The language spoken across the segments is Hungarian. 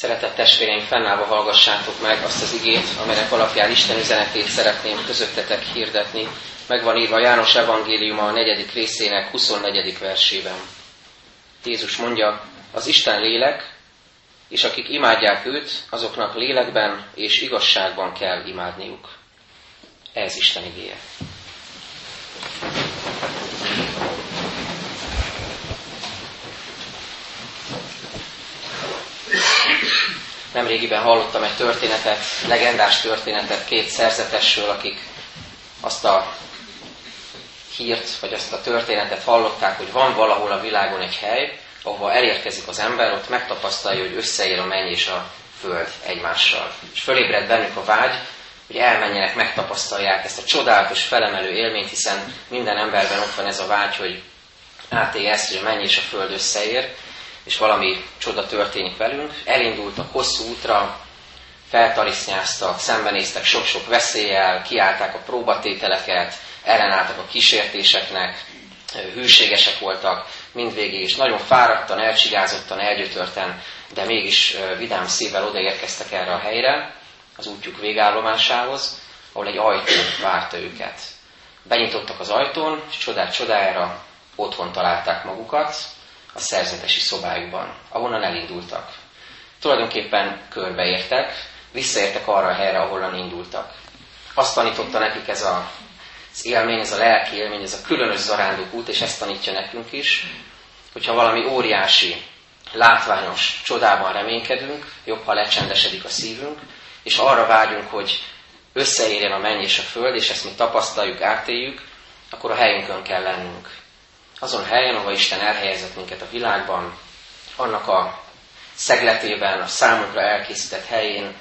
Szeretett testvéreim, fennállva hallgassátok meg azt az igét, amelynek alapján Isten üzenetét szeretném közöttetek hirdetni. Meg van írva János evangéliuma a negyedik részének 24. versében. Jézus mondja, az Isten lélek, és akik imádják őt, azoknak lélekben és igazságban kell imádniuk. Ez Isten igéje. Nemrégiben hallottam egy történetet, legendás történetet két szerzetesről, akik azt a hírt, vagy azt a történetet hallották, hogy van valahol a világon egy hely, ahova elérkezik az ember, ott megtapasztalja, hogy összeér a menny és a föld egymással. És fölébred bennük a vágy, hogy elmenjenek, megtapasztalják ezt a csodálatos, felemelő élményt, hiszen minden emberben ott van ez a vágy, hogy átélje ezt, hogy a menny és a föld összeér, és valami csoda történik velünk. Elindultak hosszú útra, feltarisznyáztak, szembenéztek sok-sok veszéllyel, kiállták a próbatételeket, ellenálltak a kísértéseknek, hűségesek voltak mindvégig, és nagyon fáradtan, elcsigázottan, elgyötörten, de mégis vidám szívvel odaérkeztek erre a helyre, az útjuk végállomásához, ahol egy ajtó várta őket. Benyitottak az ajtón, és csodát csodájára otthon találták magukat, a szerzetesi szobájukban, ahonnan elindultak. Tulajdonképpen körbeértek, visszaértek arra a helyre, ahonnan indultak. Azt tanította nekik ez a, az élmény, ez a lelki élmény, ez a különös zarándok út, és ezt tanítja nekünk is, hogyha valami óriási, látványos csodában reménykedünk, jobb, ha lecsendesedik a szívünk, és arra vágyunk, hogy összeérjen a menny és a föld, és ezt mi tapasztaljuk, átéljük, akkor a helyünkön kell lennünk azon helyen, ahol Isten elhelyezett minket a világban, annak a szegletében, a számunkra elkészített helyén,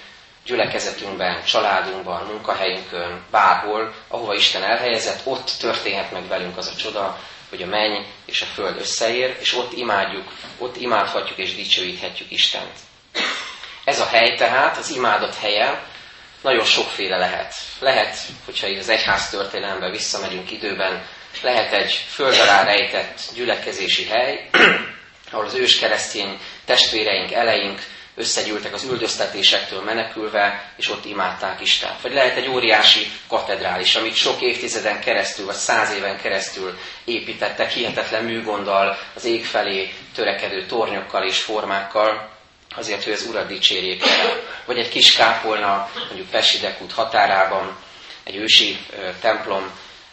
gyülekezetünkben, családunkban, munkahelyünkön, bárhol, ahova Isten elhelyezett, ott történhet meg velünk az a csoda, hogy a menny és a föld összeér, és ott imádjuk, ott imádhatjuk és dicsőíthetjük Istent. Ez a hely tehát, az imádott helye, nagyon sokféle lehet. Lehet, hogyha az egyház történelembe visszamegyünk időben, lehet egy föld alá rejtett gyülekezési hely, ahol az ős keresztény testvéreink, eleink összegyűltek az üldöztetésektől menekülve, és ott imádták Istent. Vagy lehet egy óriási katedrális, amit sok évtizeden keresztül, vagy száz éven keresztül építettek, hihetetlen műgonddal, az ég felé törekedő tornyokkal és formákkal, azért, hogy az Urat dicsérjék el. Vagy egy kis kápolna, mondjuk Pesidek út határában, egy ősi templom,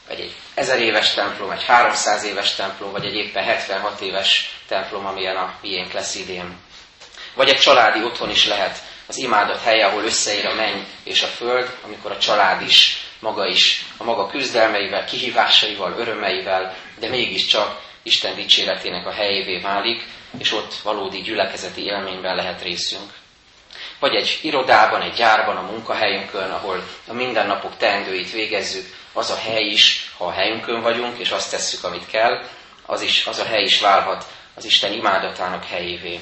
vagy egy ezer éves templom, egy 300 éves templom, vagy egy éppen 76 éves templom, amilyen a miénk lesz idén. Vagy egy családi otthon is lehet az imádat helye, ahol összeér a menny és a föld, amikor a család is, maga is, a maga küzdelmeivel, kihívásaival, örömeivel, de mégiscsak Isten dicséretének a helyévé válik, és ott valódi gyülekezeti élményben lehet részünk. Vagy egy irodában, egy gyárban, a munkahelyünkön, ahol a mindennapok teendőit végezzük, az a hely is, ha a helyünkön vagyunk, és azt tesszük, amit kell, az, is, az a hely is válhat az Isten imádatának helyévé.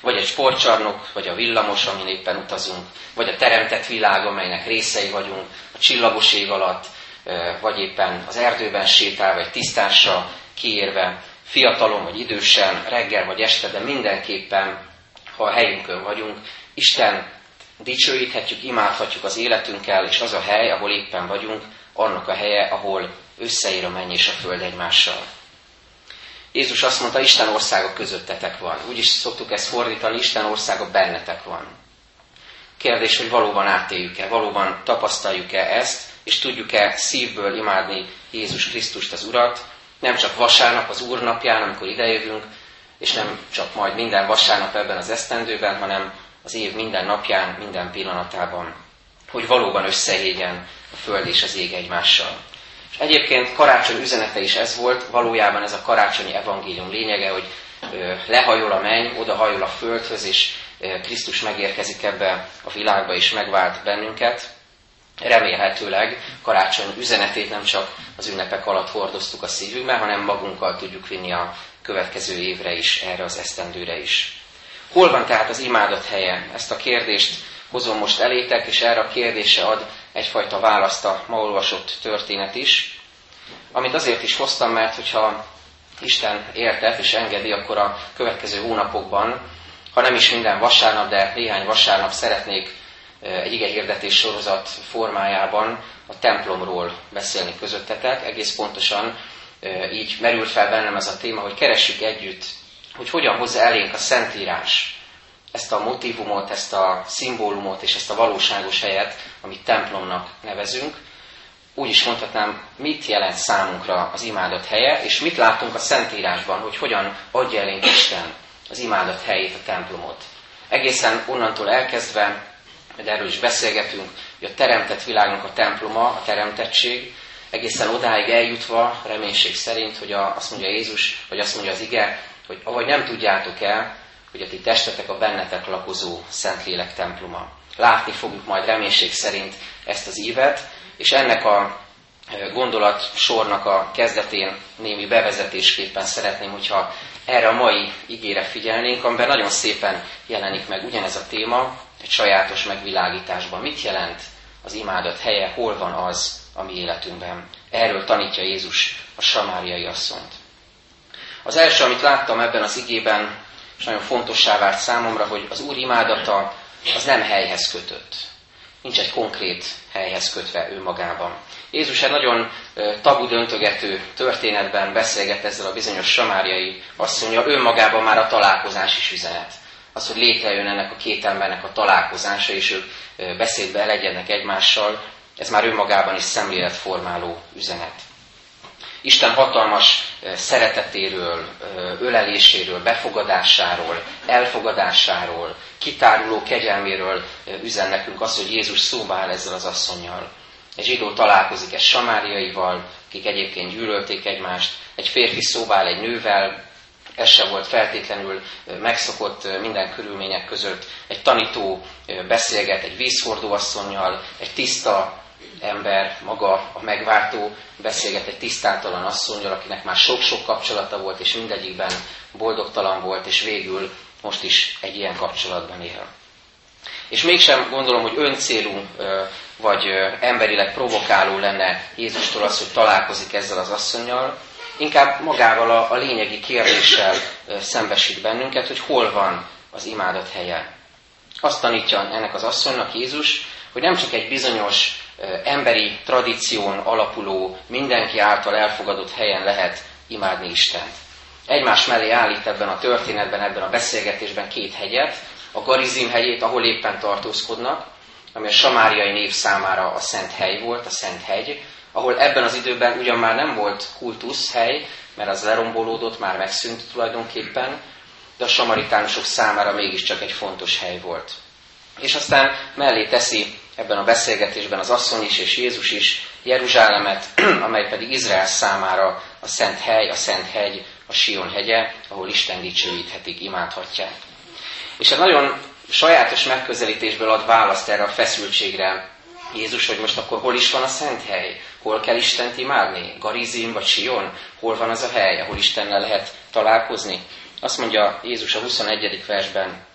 Vagy egy sportcsarnok, vagy a villamos, amin éppen utazunk, vagy a teremtett világ, amelynek részei vagyunk, a csillagos ég alatt, vagy éppen az erdőben sétál, vagy tisztással kiérve, fiatalon vagy idősen, reggel vagy este, de mindenképpen, ha a helyünkön vagyunk, Isten dicsőíthetjük, imádhatjuk az életünkkel, és az a hely, ahol éppen vagyunk, annak a helye, ahol összeér a menny és a föld egymással. Jézus azt mondta, Isten országa közöttetek van. Úgy is szoktuk ezt fordítani, Isten országa bennetek van. Kérdés, hogy valóban átéljük-e, valóban tapasztaljuk-e ezt, és tudjuk-e szívből imádni Jézus Krisztust, az Urat, nem csak vasárnap, az Úr napján, amikor idejövünk, és nem csak majd minden vasárnap ebben az esztendőben, hanem az év minden napján, minden pillanatában, hogy valóban összeégjen a föld és az ég egymással. És egyébként karácsony üzenete is ez volt, valójában ez a karácsonyi evangélium lényege, hogy lehajol a menny, oda hajol a földhöz, és Krisztus megérkezik ebbe a világba, és megvált bennünket. Remélhetőleg karácsony üzenetét nem csak az ünnepek alatt hordoztuk a szívünkben, hanem magunkkal tudjuk vinni a következő évre is, erre az esztendőre is. Hol van tehát az imádat helye? Ezt a kérdést hozom most elétek, és erre a kérdése ad egyfajta választ a ma olvasott történet is, amit azért is hoztam, mert hogyha Isten értett és engedi, akkor a következő hónapokban ha nem is minden vasárnap, de néhány vasárnap szeretnék egy ige hirdetés sorozat formájában a templomról beszélni közöttetek. Egész pontosan így merült fel bennem ez a téma, hogy keressük együtt, hogy hogyan hozza elénk a Szentírás ezt a motivumot, ezt a szimbólumot és ezt a valóságos helyet, amit templomnak nevezünk. Úgy is mondhatnám, mit jelent számunkra az imádat helye, és mit látunk a Szentírásban, hogy hogyan adja elénk Isten az imádat helyét, a templomot. Egészen onnantól elkezdve, de erről is beszélgetünk, hogy a teremtett világnak a temploma, a teremtettség, egészen odáig eljutva, reménység szerint, hogy a, azt mondja Jézus, vagy azt mondja az ige, hogy avagy nem tudjátok el, hogy a ti testetek a bennetek lakozó Szentlélek temploma. Látni fogjuk majd reménység szerint ezt az ívet, és ennek a gondolat sornak a kezdetén némi bevezetésképpen szeretném, hogyha erre a mai igére figyelnénk, amiben nagyon szépen jelenik meg ugyanez a téma, egy sajátos megvilágításban. Mit jelent az imádat helye, hol van az a mi életünkben? Erről tanítja Jézus a samáriai asszonyt. Az első, amit láttam ebben az igében, és nagyon fontossá vált számomra, hogy az Úr imádata az nem helyhez kötött. Nincs egy konkrét helyhez kötve ő magában. Jézus egy nagyon tabu döntögető történetben beszélget ezzel a bizonyos samáriai asszonya, önmagában már a találkozás is üzenet. Az, hogy létrejön ennek a két embernek a találkozása, és ők beszédbe elegyenek egymással, ez már önmagában is szemléletformáló üzenet. Isten hatalmas szeretetéről, öleléséről, befogadásáról, elfogadásáról, kitáruló kegyelméről üzen nekünk az, hogy Jézus szóba áll ezzel az asszonynal. Egy zsidó találkozik egy samáriaival, akik egyébként gyűlölték egymást, egy férfi szóba áll egy nővel, ez se volt feltétlenül megszokott minden körülmények között. Egy tanító beszélget egy vízhordó asszonynal, egy tiszta ember, maga a megváltó beszélget egy tisztátalan asszonyjal, akinek már sok-sok kapcsolata volt, és mindegyikben boldogtalan volt, és végül most is egy ilyen kapcsolatban él. És mégsem gondolom, hogy öncélú vagy emberileg provokáló lenne Jézustól az, hogy találkozik ezzel az asszonyjal, inkább magával a, a lényegi kérdéssel szembesít bennünket, hogy hol van az imádat helye. Azt tanítja ennek az asszonynak Jézus, hogy nem csak egy bizonyos emberi tradíción alapuló, mindenki által elfogadott helyen lehet imádni Istent. Egymás mellé állít ebben a történetben, ebben a beszélgetésben két hegyet, a Garizim hegyét, ahol éppen tartózkodnak, ami a samáriai név számára a szent hely volt, a szent hegy, ahol ebben az időben ugyan már nem volt kultuszhely, mert az lerombolódott, már megszűnt tulajdonképpen, de a samaritánusok számára mégiscsak egy fontos hely volt. És aztán mellé teszi ebben a beszélgetésben az asszony is és Jézus is Jeruzsálemet, amely pedig Izrael számára a szent hely, a szent hegy, a Sion hegye, ahol Isten dicsőíthetik, imádhatják. És ez nagyon sajátos megközelítésből ad választ erre a feszültségre Jézus, hogy most akkor hol is van a szent hely? Hol kell Istent imádni? Garizim vagy Sion? Hol van az a hely, ahol Istennel lehet találkozni? Azt mondja Jézus a 21. versben,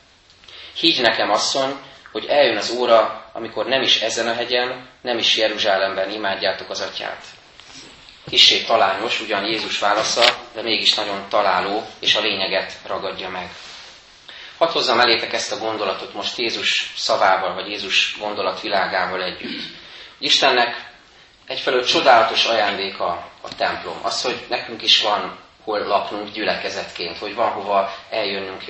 Higgy nekem, asszony, hogy eljön az óra, amikor nem is ezen a hegyen, nem is Jeruzsálemben imádjátok az atyát. Kissé talányos ugyan Jézus válasza, de mégis nagyon találó, és a lényeget ragadja meg. Hadd hozzam elétek ezt a gondolatot most Jézus szavával, vagy Jézus gondolatvilágával együtt. Istennek egyfelől csodálatos ajándéka a templom. Az, hogy nekünk is van hol laknunk gyülekezetként, hogy van hova eljönünk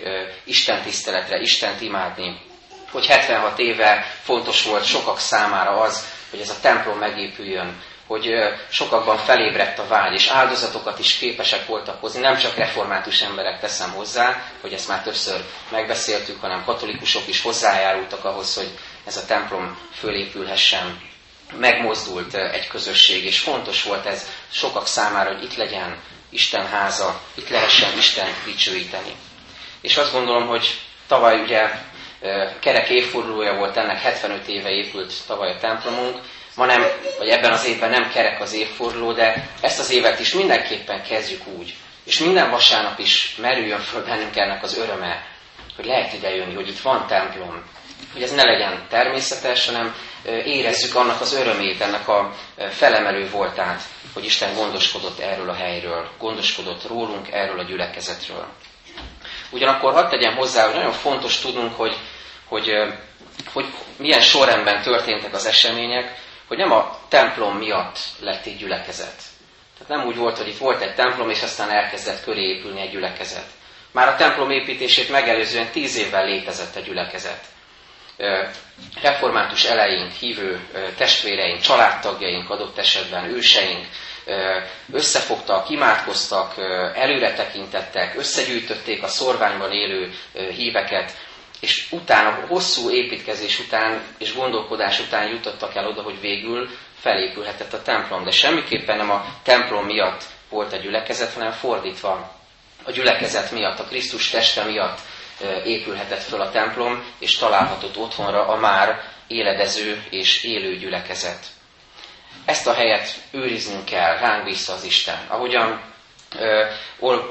Isten tiszteletre, Istent imádni, hogy 76 éve fontos volt sokak számára az, hogy ez a templom megépüljön, hogy sokakban felébredt a vágy, és áldozatokat is képesek voltak hozni. Nem csak református emberek teszem hozzá, hogy ezt már többször megbeszéltük, hanem katolikusok is hozzájárultak ahhoz, hogy ez a templom fölépülhessen. Megmozdult egy közösség, és fontos volt ez sokak számára, hogy itt legyen Isten háza, itt lehessen Isten dicsőíteni. És azt gondolom, hogy tavaly ugye kerek évfordulója volt ennek, 75 éve épült tavaly a templomunk, ma nem, vagy ebben az évben nem kerek az évforduló, de ezt az évet is mindenképpen kezdjük úgy. És minden vasárnap is merüljön föl bennünk ennek az öröme, hogy lehet ide jönni, hogy itt van templom, hogy ez ne legyen természetes, hanem érezzük annak az örömét, ennek a felemelő voltát, hogy Isten gondoskodott erről a helyről, gondoskodott rólunk, erről a gyülekezetről. Ugyanakkor hadd tegyem hozzá, hogy nagyon fontos tudnunk, hogy, hogy, hogy milyen sorrendben történtek az események, hogy nem a templom miatt lett egy gyülekezet. Tehát nem úgy volt, hogy itt volt egy templom, és aztán elkezdett köré épülni egy gyülekezet. Már a templom építését megelőzően tíz évvel létezett a gyülekezet. Református eleink, hívő testvéreink, családtagjaink, adott esetben őseink összefogtak, imádkoztak, előre tekintettek, összegyűjtötték a szorványban élő híveket, és utána, hosszú építkezés után és gondolkodás után jutottak el oda, hogy végül felépülhetett a templom. De semmiképpen nem a templom miatt volt a gyülekezet, hanem fordítva a gyülekezet miatt, a Krisztus teste miatt épülhetett föl a templom, és találhatott otthonra a már éledező és élő gyülekezet. Ezt a helyet őriznünk kell, ránk vissza az Isten. Ahogyan ö,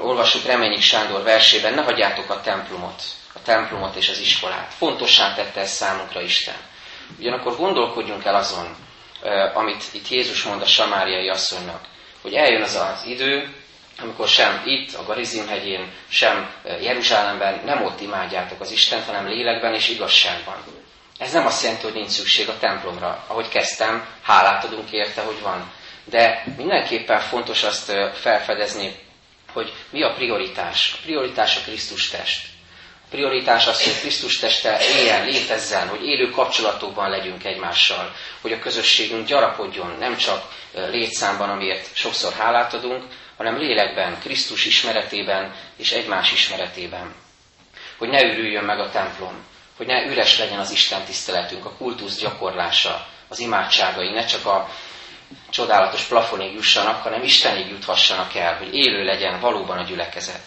olvassuk Reményik Sándor versében, ne hagyjátok a templomot, templomot és az iskolát. Fontossá tette ezt számunkra Isten. Ugyanakkor gondolkodjunk el azon, amit itt Jézus mond a samáriai asszonynak, hogy eljön az az idő, amikor sem itt, a Garizim hegyén, sem Jeruzsálemben nem ott imádjátok az Istent, hanem lélekben és igazságban. Ez nem azt jelenti, hogy nincs szükség a templomra. Ahogy kezdtem, hálát adunk érte, hogy van. De mindenképpen fontos azt felfedezni, hogy mi a prioritás. A prioritás a Krisztus test. Prioritás az, hogy Krisztus teste éljen, létezzen, hogy élő kapcsolatokban legyünk egymással, hogy a közösségünk gyarapodjon, nem csak létszámban, amiért sokszor hálát adunk, hanem lélekben, Krisztus ismeretében és egymás ismeretében. Hogy ne ürüljön meg a templom, hogy ne üres legyen az Isten tiszteletünk, a kultusz gyakorlása, az imádságai, ne csak a csodálatos plafonig jussanak, hanem Istenig juthassanak el, hogy élő legyen valóban a gyülekezet.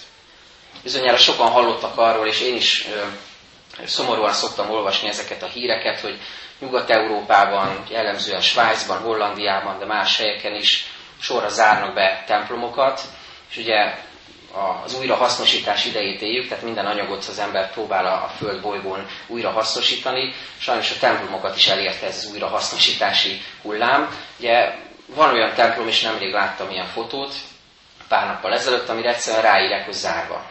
Bizonyára sokan hallottak arról, és én is szomorúan szoktam olvasni ezeket a híreket, hogy Nyugat-Európában, jellemzően Svájcban, Hollandiában, de más helyeken is sorra zárnak be templomokat, és ugye az újrahasznosítás idejét éljük, tehát minden anyagot az ember próbál a föld bolygón újra hasznosítani. Sajnos a templomokat is elérte ez az újrahasznosítási hullám. Ugye van olyan templom, és nemrég láttam ilyen fotót, pár nappal ezelőtt, amire egyszerűen ráírják, hogy zárva.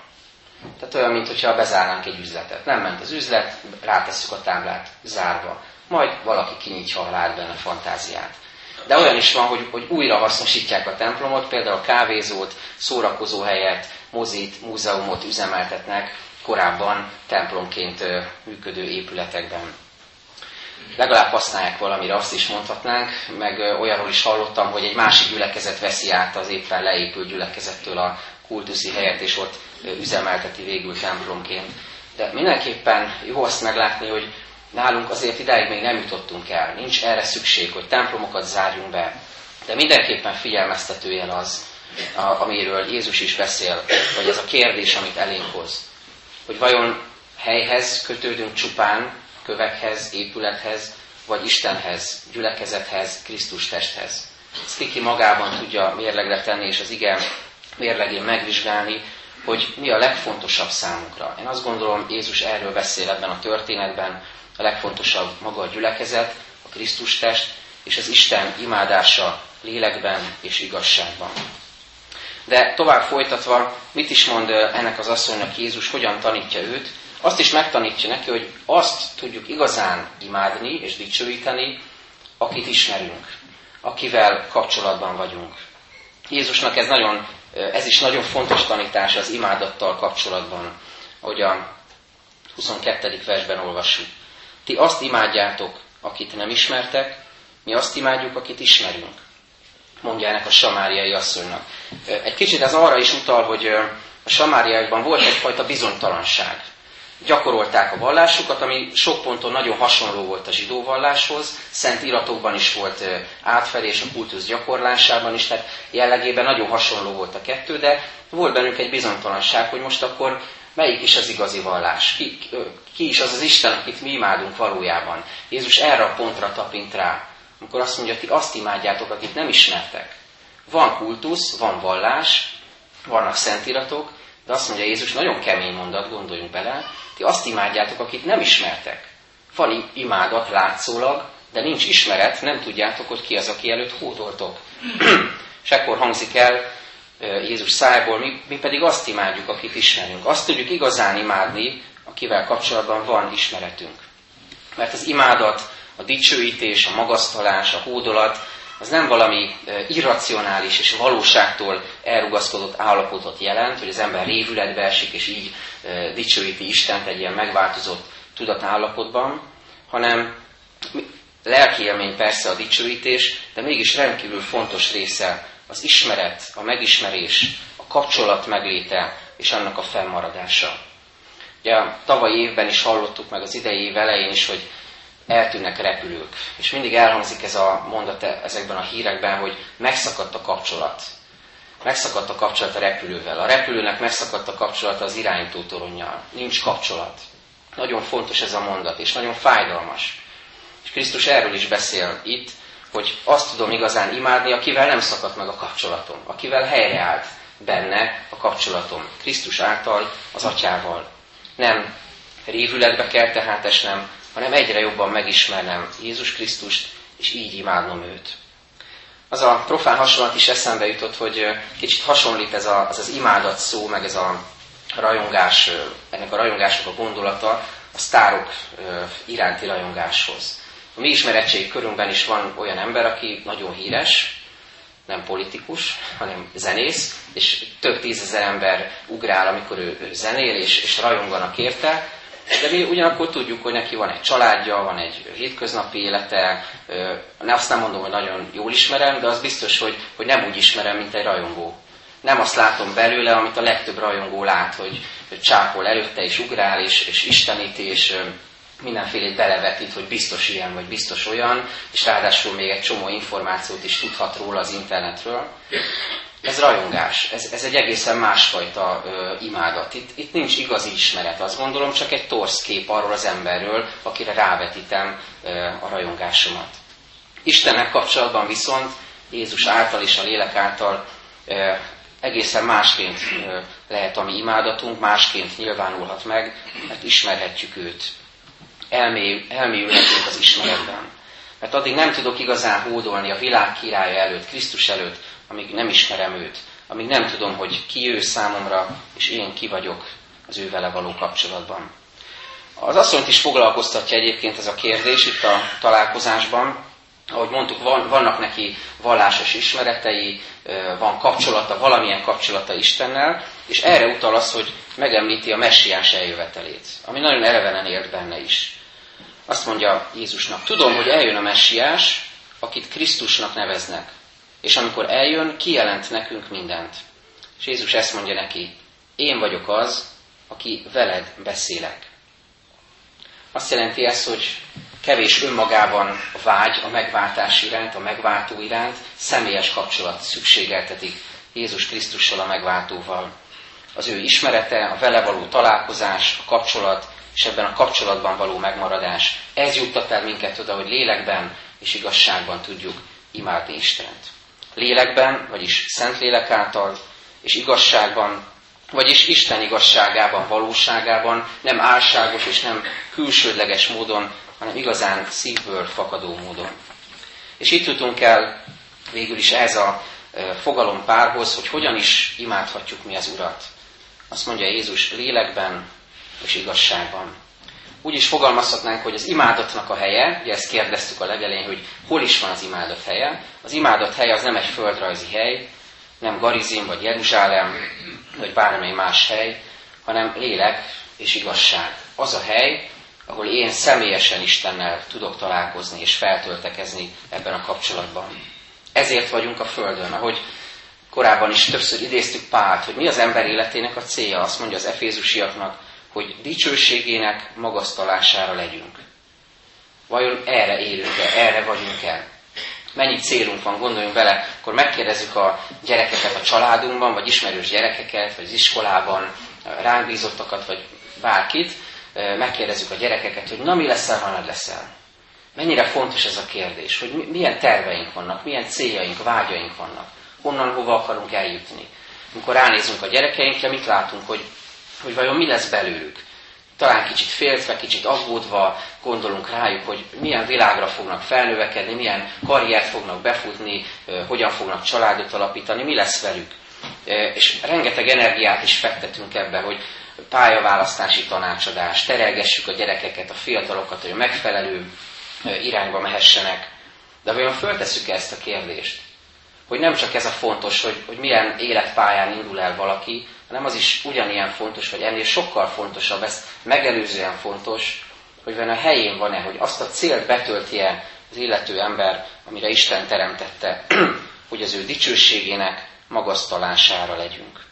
Tehát olyan, mintha bezárnánk egy üzletet. Nem ment az üzlet, rátesszük a táblát, zárva. Majd valaki kinyitja a lát benne fantáziát. De olyan is van, hogy, hogy újra hasznosítják a templomot, például a kávézót, szórakozóhelyet, mozit, múzeumot üzemeltetnek korábban templomként működő épületekben. Legalább használják valamire, azt is mondhatnánk, meg olyanról is hallottam, hogy egy másik gyülekezet veszi át az éppen leépült gyülekezettől a kultuszi helyet, és ott üzemelteti végül templomként. De mindenképpen jó azt meglátni, hogy Nálunk azért idáig még nem jutottunk el, nincs erre szükség, hogy templomokat zárjunk be. De mindenképpen figyelmeztető jel az, amiről Jézus is beszél, hogy ez a kérdés, amit elénk hoz. Hogy vajon helyhez kötődünk csupán, kövekhez, épülethez, vagy Istenhez, gyülekezethez, Krisztus testhez. Ezt kiki magában tudja mérlegre tenni, és az igen mérlegén megvizsgálni, hogy mi a legfontosabb számunkra. Én azt gondolom, Jézus erről beszél ebben a történetben, a legfontosabb maga a gyülekezet, a Krisztus test és az Isten imádása lélekben és igazságban. De tovább folytatva, mit is mond ennek az asszonynak Jézus, hogyan tanítja őt? Azt is megtanítja neki, hogy azt tudjuk igazán imádni és dicsőíteni, akit ismerünk, akivel kapcsolatban vagyunk. Jézusnak ez, nagyon, ez is nagyon fontos tanítás az imádattal kapcsolatban, ahogy a 22. versben olvassuk. Ti azt imádjátok, akit nem ismertek, mi azt imádjuk, akit ismerünk. Mondja ennek a samáriai asszonynak. Egy kicsit ez arra is utal, hogy a samáriaiakban volt egyfajta bizonytalanság. Gyakorolták a vallásukat, ami sok ponton nagyon hasonló volt a zsidó valláshoz, szent iratokban is volt átfedés a kultusz gyakorlásában is, tehát jellegében nagyon hasonló volt a kettő, de volt bennük egy bizonytalanság, hogy most akkor melyik is az igazi vallás, ki, ki is az az Isten, akit mi imádunk valójában. Jézus erre a pontra tapint rá, amikor azt mondja, ti azt imádjátok, akit nem ismertek. Van kultusz, van vallás, vannak szentiratok, de azt mondja Jézus, nagyon kemény mondat, gondoljunk bele, ti azt imádjátok, akit nem ismertek. Van imádat látszólag, de nincs ismeret, nem tudjátok, hogy ki az, aki előtt hódoltok. És ekkor hangzik el Jézus szájából, mi, mi pedig azt imádjuk, akit ismerünk. Azt tudjuk igazán imádni, akivel kapcsolatban van ismeretünk. Mert az imádat, a dicsőítés, a magasztalás, a hódolat, az nem valami irracionális és valóságtól elrugaszkodott állapotot jelent, hogy az ember révületbe esik, és így dicsőíti Istent egy ilyen megváltozott tudatállapotban, hanem lelki élmény persze a dicsőítés, de mégis rendkívül fontos része az ismeret, a megismerés, a kapcsolat megléte és annak a fennmaradása. Ugye a tavalyi évben is hallottuk meg az idei év elején is, hogy eltűnnek repülők. És mindig elhangzik ez a mondat ezekben a hírekben, hogy megszakadt a kapcsolat. Megszakadt a kapcsolat a repülővel. A repülőnek megszakadt a kapcsolat az irányító toronnyal. Nincs kapcsolat. Nagyon fontos ez a mondat, és nagyon fájdalmas. És Krisztus erről is beszél itt, hogy azt tudom igazán imádni, akivel nem szakadt meg a kapcsolatom, akivel helyreállt benne a kapcsolatom. Krisztus által, az atyával. Nem révületbe kell tehát esnem, hanem egyre jobban megismernem Jézus Krisztust, és így imádnom őt. Az a profán hasonlat is eszembe jutott, hogy kicsit hasonlít ez a, az, az imádat szó, meg ez a rajongás, ennek a rajongásnak a gondolata a sztárok iránti rajongáshoz. A mi ismeretségi körünkben is van olyan ember, aki nagyon híres, nem politikus, hanem zenész, és több tízezer ember ugrál, amikor ő, ő zenél, és, és rajonganak érte, de mi ugyanakkor tudjuk, hogy neki van egy családja, van egy hétköznapi élete, ne azt nem mondom, hogy nagyon jól ismerem, de az biztos, hogy, hogy nem úgy ismerem, mint egy rajongó. Nem azt látom belőle, amit a legtöbb rajongó lát, hogy, hogy csápol előtte, és ugrál, és, és isteníti, és mindenfélét belevetít, hogy biztos ilyen, vagy biztos olyan, és ráadásul még egy csomó információt is tudhat róla az internetről. Ez rajongás, ez, ez egy egészen másfajta ö, imádat. Itt, itt nincs igazi ismeret, azt gondolom, csak egy torsz kép arról az emberről, akire rávetítem ö, a rajongásomat. Istennek kapcsolatban viszont Jézus által és a lélek által ö, egészen másként ö, lehet a mi imádatunk, másként nyilvánulhat meg, mert ismerhetjük őt. Elmély, elmélyülhetünk az ismeretben. Mert addig nem tudok igazán hódolni a világ királya előtt, Krisztus előtt, amíg nem ismerem őt, amíg nem tudom, hogy ki ő számomra, és én ki vagyok az ő vele való kapcsolatban. Az asszonyt is foglalkoztatja egyébként ez a kérdés itt a találkozásban. Ahogy mondtuk, van, vannak neki vallásos ismeretei, van kapcsolata, valamilyen kapcsolata Istennel, és erre utal az, hogy megemlíti a messiás eljövetelét, ami nagyon elevenen élt benne is. Azt mondja Jézusnak, tudom, hogy eljön a messiás, akit Krisztusnak neveznek. És amikor eljön, kijelent nekünk mindent. És Jézus ezt mondja neki, én vagyok az, aki veled beszélek. Azt jelenti ez, hogy kevés önmagában vágy a megváltás iránt, a megváltó iránt, személyes kapcsolat szükségeltetik Jézus Krisztussal, a megváltóval. Az ő ismerete, a vele való találkozás, a kapcsolat, és ebben a kapcsolatban való megmaradás, ez juttat el minket oda, hogy lélekben és igazságban tudjuk imádni Istent lélekben, vagyis Szentlélek által, és igazságban, vagyis Isten igazságában, valóságában, nem álságos és nem külsődleges módon, hanem igazán szívből fakadó módon. És itt jutunk el végül is ez a fogalom párhoz, hogy hogyan is imádhatjuk mi az Urat. Azt mondja Jézus lélekben és igazságban úgy is fogalmazhatnánk, hogy az imádatnak a helye, ugye ezt kérdeztük a legelején, hogy hol is van az imádat helye. Az imádat helye az nem egy földrajzi hely, nem Garizim, vagy Jeruzsálem, vagy bármely más hely, hanem lélek és igazság. Az a hely, ahol én személyesen Istennel tudok találkozni és feltöltekezni ebben a kapcsolatban. Ezért vagyunk a Földön, ahogy korábban is többször idéztük Pált, hogy mi az ember életének a célja, azt mondja az efézusiaknak, hogy dicsőségének magasztalására legyünk. Vajon erre élünk-e, erre vagyunk-e? Mennyi célunk van, gondoljunk bele, akkor megkérdezzük a gyerekeket a családunkban, vagy ismerős gyerekeket, vagy az iskolában, ránk bízottakat, vagy bárkit, megkérdezzük a gyerekeket, hogy na mi leszel, ha nagy leszel. Mennyire fontos ez a kérdés, hogy milyen terveink vannak, milyen céljaink, vágyaink vannak, honnan, hova akarunk eljutni. Amikor ránézünk a gyerekeinkre, mit látunk, hogy hogy vajon mi lesz belőlük. Talán kicsit féltve, kicsit aggódva gondolunk rájuk, hogy milyen világra fognak felnövekedni, milyen karriert fognak befutni, hogyan fognak családot alapítani, mi lesz velük. és rengeteg energiát is fektetünk ebbe, hogy pályaválasztási tanácsadás, terelgessük a gyerekeket, a fiatalokat, hogy megfelelő irányba mehessenek. De vajon föltesszük ezt a kérdést? Hogy nem csak ez a fontos, hogy, hogy milyen életpályán indul el valaki, hanem az is ugyanilyen fontos, vagy ennél sokkal fontosabb, ez megelőzően fontos, hogy van a helyén van-e, hogy azt a célt betölti-e az illető ember, amire Isten teremtette, hogy az ő dicsőségének magasztalására legyünk.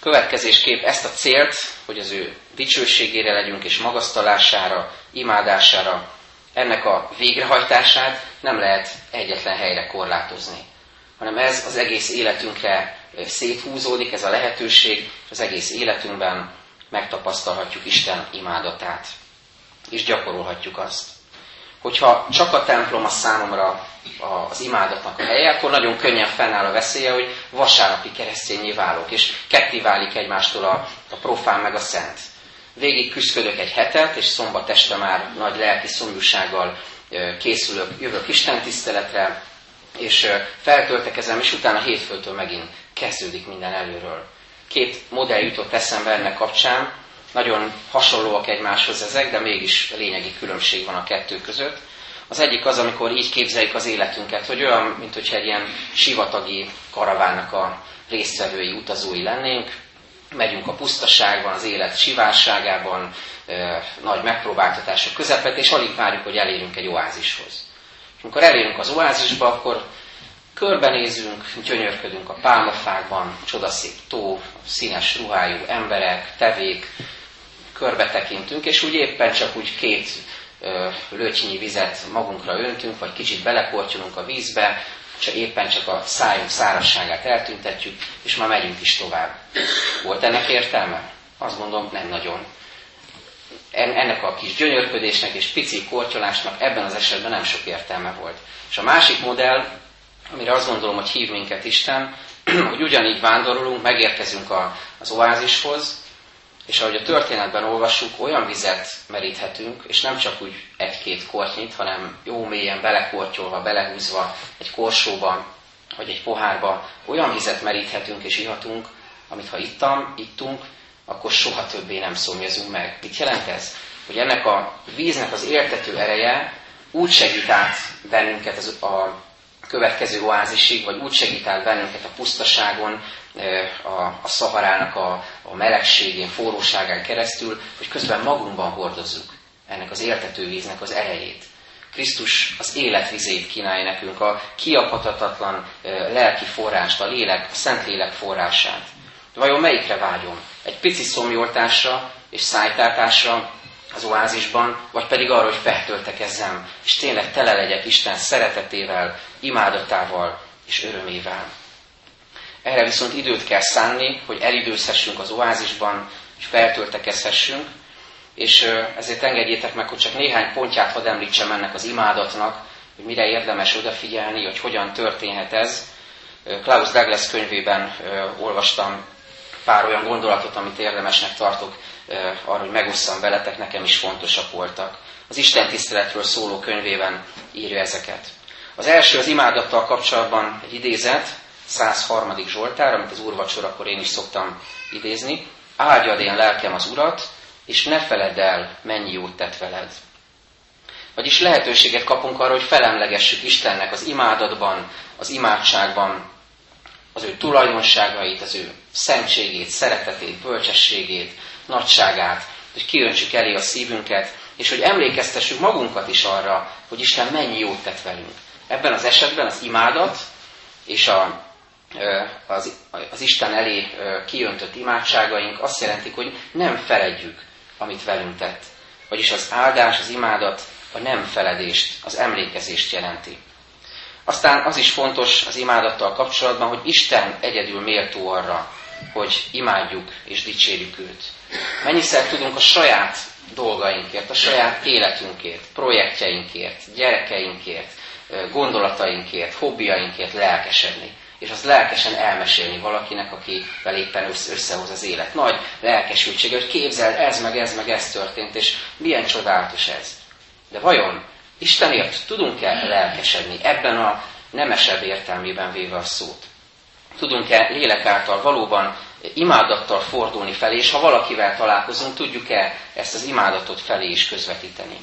Következésképp ezt a célt, hogy az ő dicsőségére legyünk és magasztalására, imádására, ennek a végrehajtását nem lehet egyetlen helyre korlátozni, hanem ez az egész életünkre széthúzódik, ez a lehetőség, az egész életünkben megtapasztalhatjuk Isten imádatát, és gyakorolhatjuk azt. Hogyha csak a templom a számomra az imádatnak a helye, akkor nagyon könnyen fennáll a veszélye, hogy vasárnapi keresztényé válok, és ketté válik egymástól a, a profán meg a szent. Végig küzdködök egy hetet, és szombat este már nagy lelki szomjúsággal készülök, jövök Isten tiszteletre, és feltöltekezem, és utána hétfőtől megint kezdődik minden előről. Két modell jutott eszembe ennek kapcsán, nagyon hasonlóak egymáshoz ezek, de mégis lényegi különbség van a kettő között. Az egyik az, amikor így képzeljük az életünket, hogy olyan, mint hogyha egy ilyen sivatagi karavánnak a résztvevői, utazói lennénk, megyünk a pusztaságban, az élet sivárságában, nagy megpróbáltatások közepet, és alig várjuk, hogy elérjünk egy oázishoz. Amikor elérünk az oázisba, akkor körbenézünk, gyönyörködünk a pálmafákban, csodaszép tó, színes ruhájú emberek, tevék, körbetekintünk, és úgy éppen csak úgy két lötynyi vizet magunkra öntünk, vagy kicsit belekortyolunk a vízbe, csak éppen csak a szájunk szárasságát eltüntetjük, és már megyünk is tovább. Volt ennek értelme? Azt mondom, nem nagyon. Ennek a kis gyönyörködésnek és pici kortyolásnak ebben az esetben nem sok értelme volt. És a másik modell, amire azt gondolom, hogy hív minket Isten, hogy ugyanígy vándorolunk, megérkezünk a, az oázishoz, és ahogy a történetben olvassuk, olyan vizet meríthetünk, és nem csak úgy egy-két kortyit, hanem jó mélyen belekortyolva, belehúzva egy korsóba, vagy egy pohárba, olyan vizet meríthetünk és ihatunk, amit ha ittam, ittunk, akkor soha többé nem szomjazunk meg. Mit jelent ez? Hogy ennek a víznek az értető ereje úgy segít át bennünket az, a következő oázisig, vagy úgy segít át bennünket a pusztaságon, a, a szaharának a, a melegségén, forróságán keresztül, hogy közben magunkban hordozzuk ennek az értető víznek az erejét. Krisztus az életvizét kínálja nekünk, a kiaphatatlan lelki forrást, a lélek, a szent lélek forrását. Vajon melyikre vágyom? Egy pici szomjoltásra és szájtátásra az oázisban, vagy pedig arra, hogy feltöltekezzem, és tényleg tele legyek Isten szeretetével, imádatával és örömével. Erre viszont időt kell szánni, hogy elidőzhessünk az oázisban, és feltöltekezhessünk, és ezért engedjétek meg, hogy csak néhány pontját hadd említsem ennek az imádatnak, hogy mire érdemes odafigyelni, hogy hogyan történhet ez. Klaus Douglas könyvében olvastam pár olyan gondolatot, amit érdemesnek tartok arra, hogy megosszam veletek, nekem is fontosak voltak. Az Isten tiszteletről szóló könyvében írja ezeket. Az első az imádattal kapcsolatban egy idézet, 103. Zsoltár, amit az úrvacsorakor én is szoktam idézni. Áldjad én lelkem az Urat, és ne feledd el, mennyi jót tett veled. Vagyis lehetőséget kapunk arra, hogy felemlegessük Istennek az imádatban, az imádságban az ő tulajdonságait, az ő szentségét, szeretetét, bölcsességét, nagyságát, hogy kiöntsük elé a szívünket, és hogy emlékeztessük magunkat is arra, hogy Isten mennyi jót tett velünk. Ebben az esetben az imádat és a az, az Isten elé kiöntött imádságaink azt jelentik, hogy nem feledjük, amit velünk tett. Vagyis az áldás, az imádat a nem feledést, az emlékezést jelenti. Aztán az is fontos az imádattal kapcsolatban, hogy Isten egyedül méltó arra, hogy imádjuk és dicsérjük őt. Mennyiszer tudunk a saját dolgainkért, a saját életünkért, projektjeinkért, gyerekeinkért, gondolatainkért, hobbiainkért lelkesedni és azt lelkesen elmesélni valakinek, akivel éppen összehoz az élet. Nagy lelkesültség, hogy képzel, ez meg ez meg ez történt, és milyen csodálatos ez. De vajon Istenért tudunk-e lelkesedni ebben a nemesebb értelmében véve a szót? Tudunk-e lélek által valóban imádattal fordulni felé, és ha valakivel találkozunk, tudjuk-e ezt az imádatot felé is közvetíteni.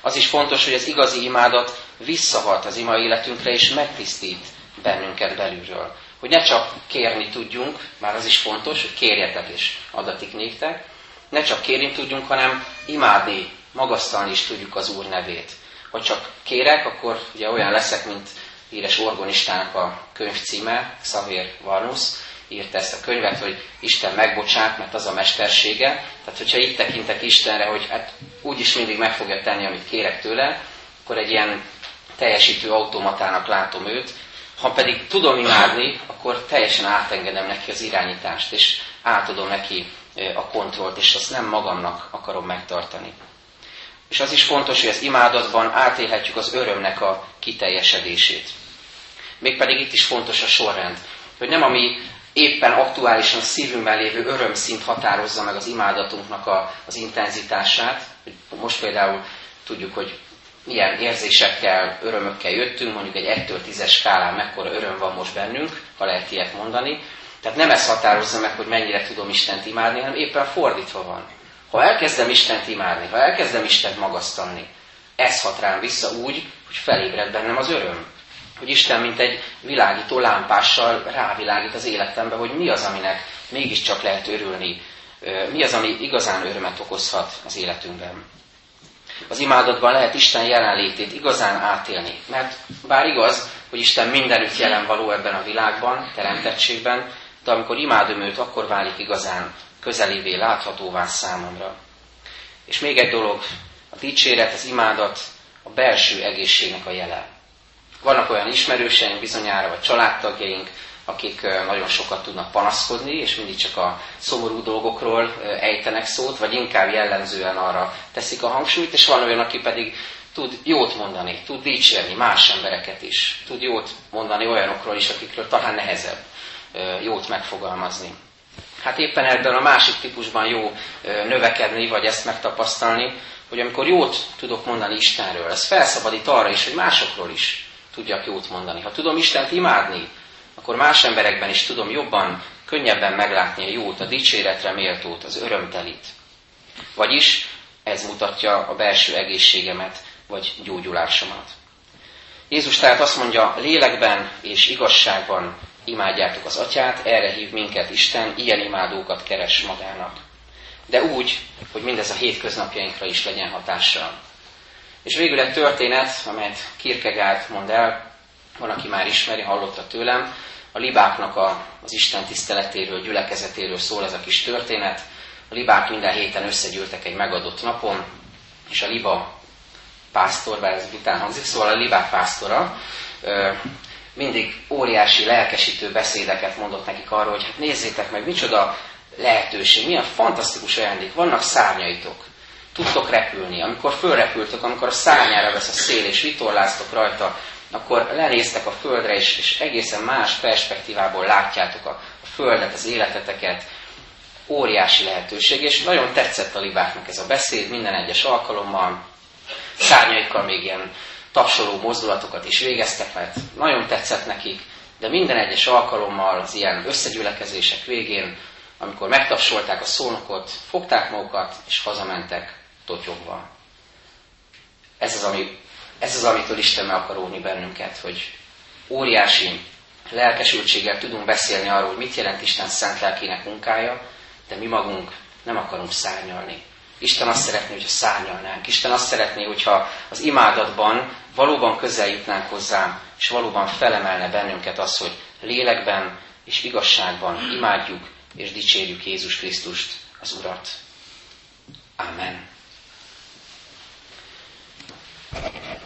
Az is fontos, hogy az igazi imádat visszahat az ima életünkre, és megtisztít bennünket belülről. Hogy ne csak kérni tudjunk, már az is fontos, hogy kérjetek és adatik néktek, ne csak kérni tudjunk, hanem imádni, magasztalni is tudjuk az Úr nevét. Ha csak kérek, akkor ugye olyan leszek, mint híres orgonistának a könyv címe, Xavier Varnus, írta ezt a könyvet, hogy Isten megbocsát, mert az a mestersége. Tehát, hogyha így tekintek Istenre, hogy hát úgyis mindig meg fogja tenni, amit kérek tőle, akkor egy ilyen teljesítő automatának látom őt. Ha pedig tudom imádni, akkor teljesen átengedem neki az irányítást, és átadom neki a kontrollt, és azt nem magamnak akarom megtartani. És az is fontos, hogy az imádatban átélhetjük az örömnek a kiteljesedését. Mégpedig itt is fontos a sorrend, hogy nem ami éppen aktuálisan szívünkben lévő örömszint határozza meg az imádatunknak a, az intenzitását. Most például tudjuk, hogy milyen érzésekkel, örömökkel jöttünk, mondjuk egy 1-től 10-es skálán mekkora öröm van most bennünk, ha lehet ilyet mondani. Tehát nem ez határozza meg, hogy mennyire tudom Istent imádni, hanem éppen fordítva van. Ha elkezdem Istent imádni, ha elkezdem Istent magasztalni, ez hat rám vissza úgy, hogy felébred bennem az öröm. Hogy Isten, mint egy világító lámpással rávilágít az életembe, hogy mi az, aminek mégiscsak lehet örülni, mi az, ami igazán örömet okozhat az életünkben. Az imádatban lehet Isten jelenlétét igazán átélni. Mert bár igaz, hogy Isten mindenütt jelen való ebben a világban, teremtettségben, de amikor imádom őt, akkor válik igazán közelévé, láthatóvá számomra. És még egy dolog, a dicséret, az imádat a belső egészségnek a jele. Vannak olyan ismerőseink bizonyára, vagy családtagjaink, akik nagyon sokat tudnak panaszkodni, és mindig csak a szomorú dolgokról ejtenek szót, vagy inkább jellemzően arra teszik a hangsúlyt, és van olyan, aki pedig tud jót mondani, tud dicsérni más embereket is, tud jót mondani olyanokról is, akikről talán nehezebb jót megfogalmazni. Hát éppen ebben a másik típusban jó növekedni, vagy ezt megtapasztalni, hogy amikor jót tudok mondani Istenről, ez felszabadít arra is, hogy másokról is tudjak jót mondani. Ha tudom Istent imádni, akkor más emberekben is tudom jobban, könnyebben meglátni a jót, a dicséretre méltót, az örömtelit. Vagyis ez mutatja a belső egészségemet, vagy gyógyulásomat. Jézus tehát azt mondja, lélekben és igazságban imádjátok az atyát, erre hív minket Isten, ilyen imádókat keres magának. De úgy, hogy mindez a hétköznapjainkra is legyen hatással. És végül egy történet, amelyet Kierkegaard mond el, van, aki már ismeri, hallotta tőlem, a libáknak a, az Isten tiszteletéről, gyülekezetéről szól ez a kis történet. A libák minden héten összegyűltek egy megadott napon, és a liba pásztor, bár ez után hangzik, szóval a libák pásztora mindig óriási lelkesítő beszédeket mondott nekik arról, hogy hát nézzétek meg, micsoda lehetőség, milyen fantasztikus ajándék, vannak szárnyaitok, tudtok repülni. Amikor fölrepültök, amikor a szárnyára vesz a szél, és vitorláztok rajta, akkor lenéztek a földre, és, és egészen más perspektívából látjátok a, a földet, az életeteket. Óriási lehetőség, és nagyon tetszett a libáknak ez a beszéd minden egyes alkalommal. Szárnyaikkal még ilyen tapsoló mozdulatokat is végeztek, mert nagyon tetszett nekik, de minden egyes alkalommal az ilyen összegyülekezések végén, amikor megtapsolták a szónokot, fogták magukat, és hazamentek totyogva. Ez az, ami, ez az, amitől Isten meg akar óvni bennünket, hogy óriási lelkesültséggel tudunk beszélni arról, hogy mit jelent Isten szent lelkének munkája, de mi magunk nem akarunk szárnyalni. Isten azt szeretné, hogyha szárnyalnánk. Isten azt szeretné, hogyha az imádatban valóban közel jutnánk hozzám, és valóban felemelne bennünket az, hogy lélekben és igazságban imádjuk és dicsérjük Jézus Krisztust, az Urat. Amen.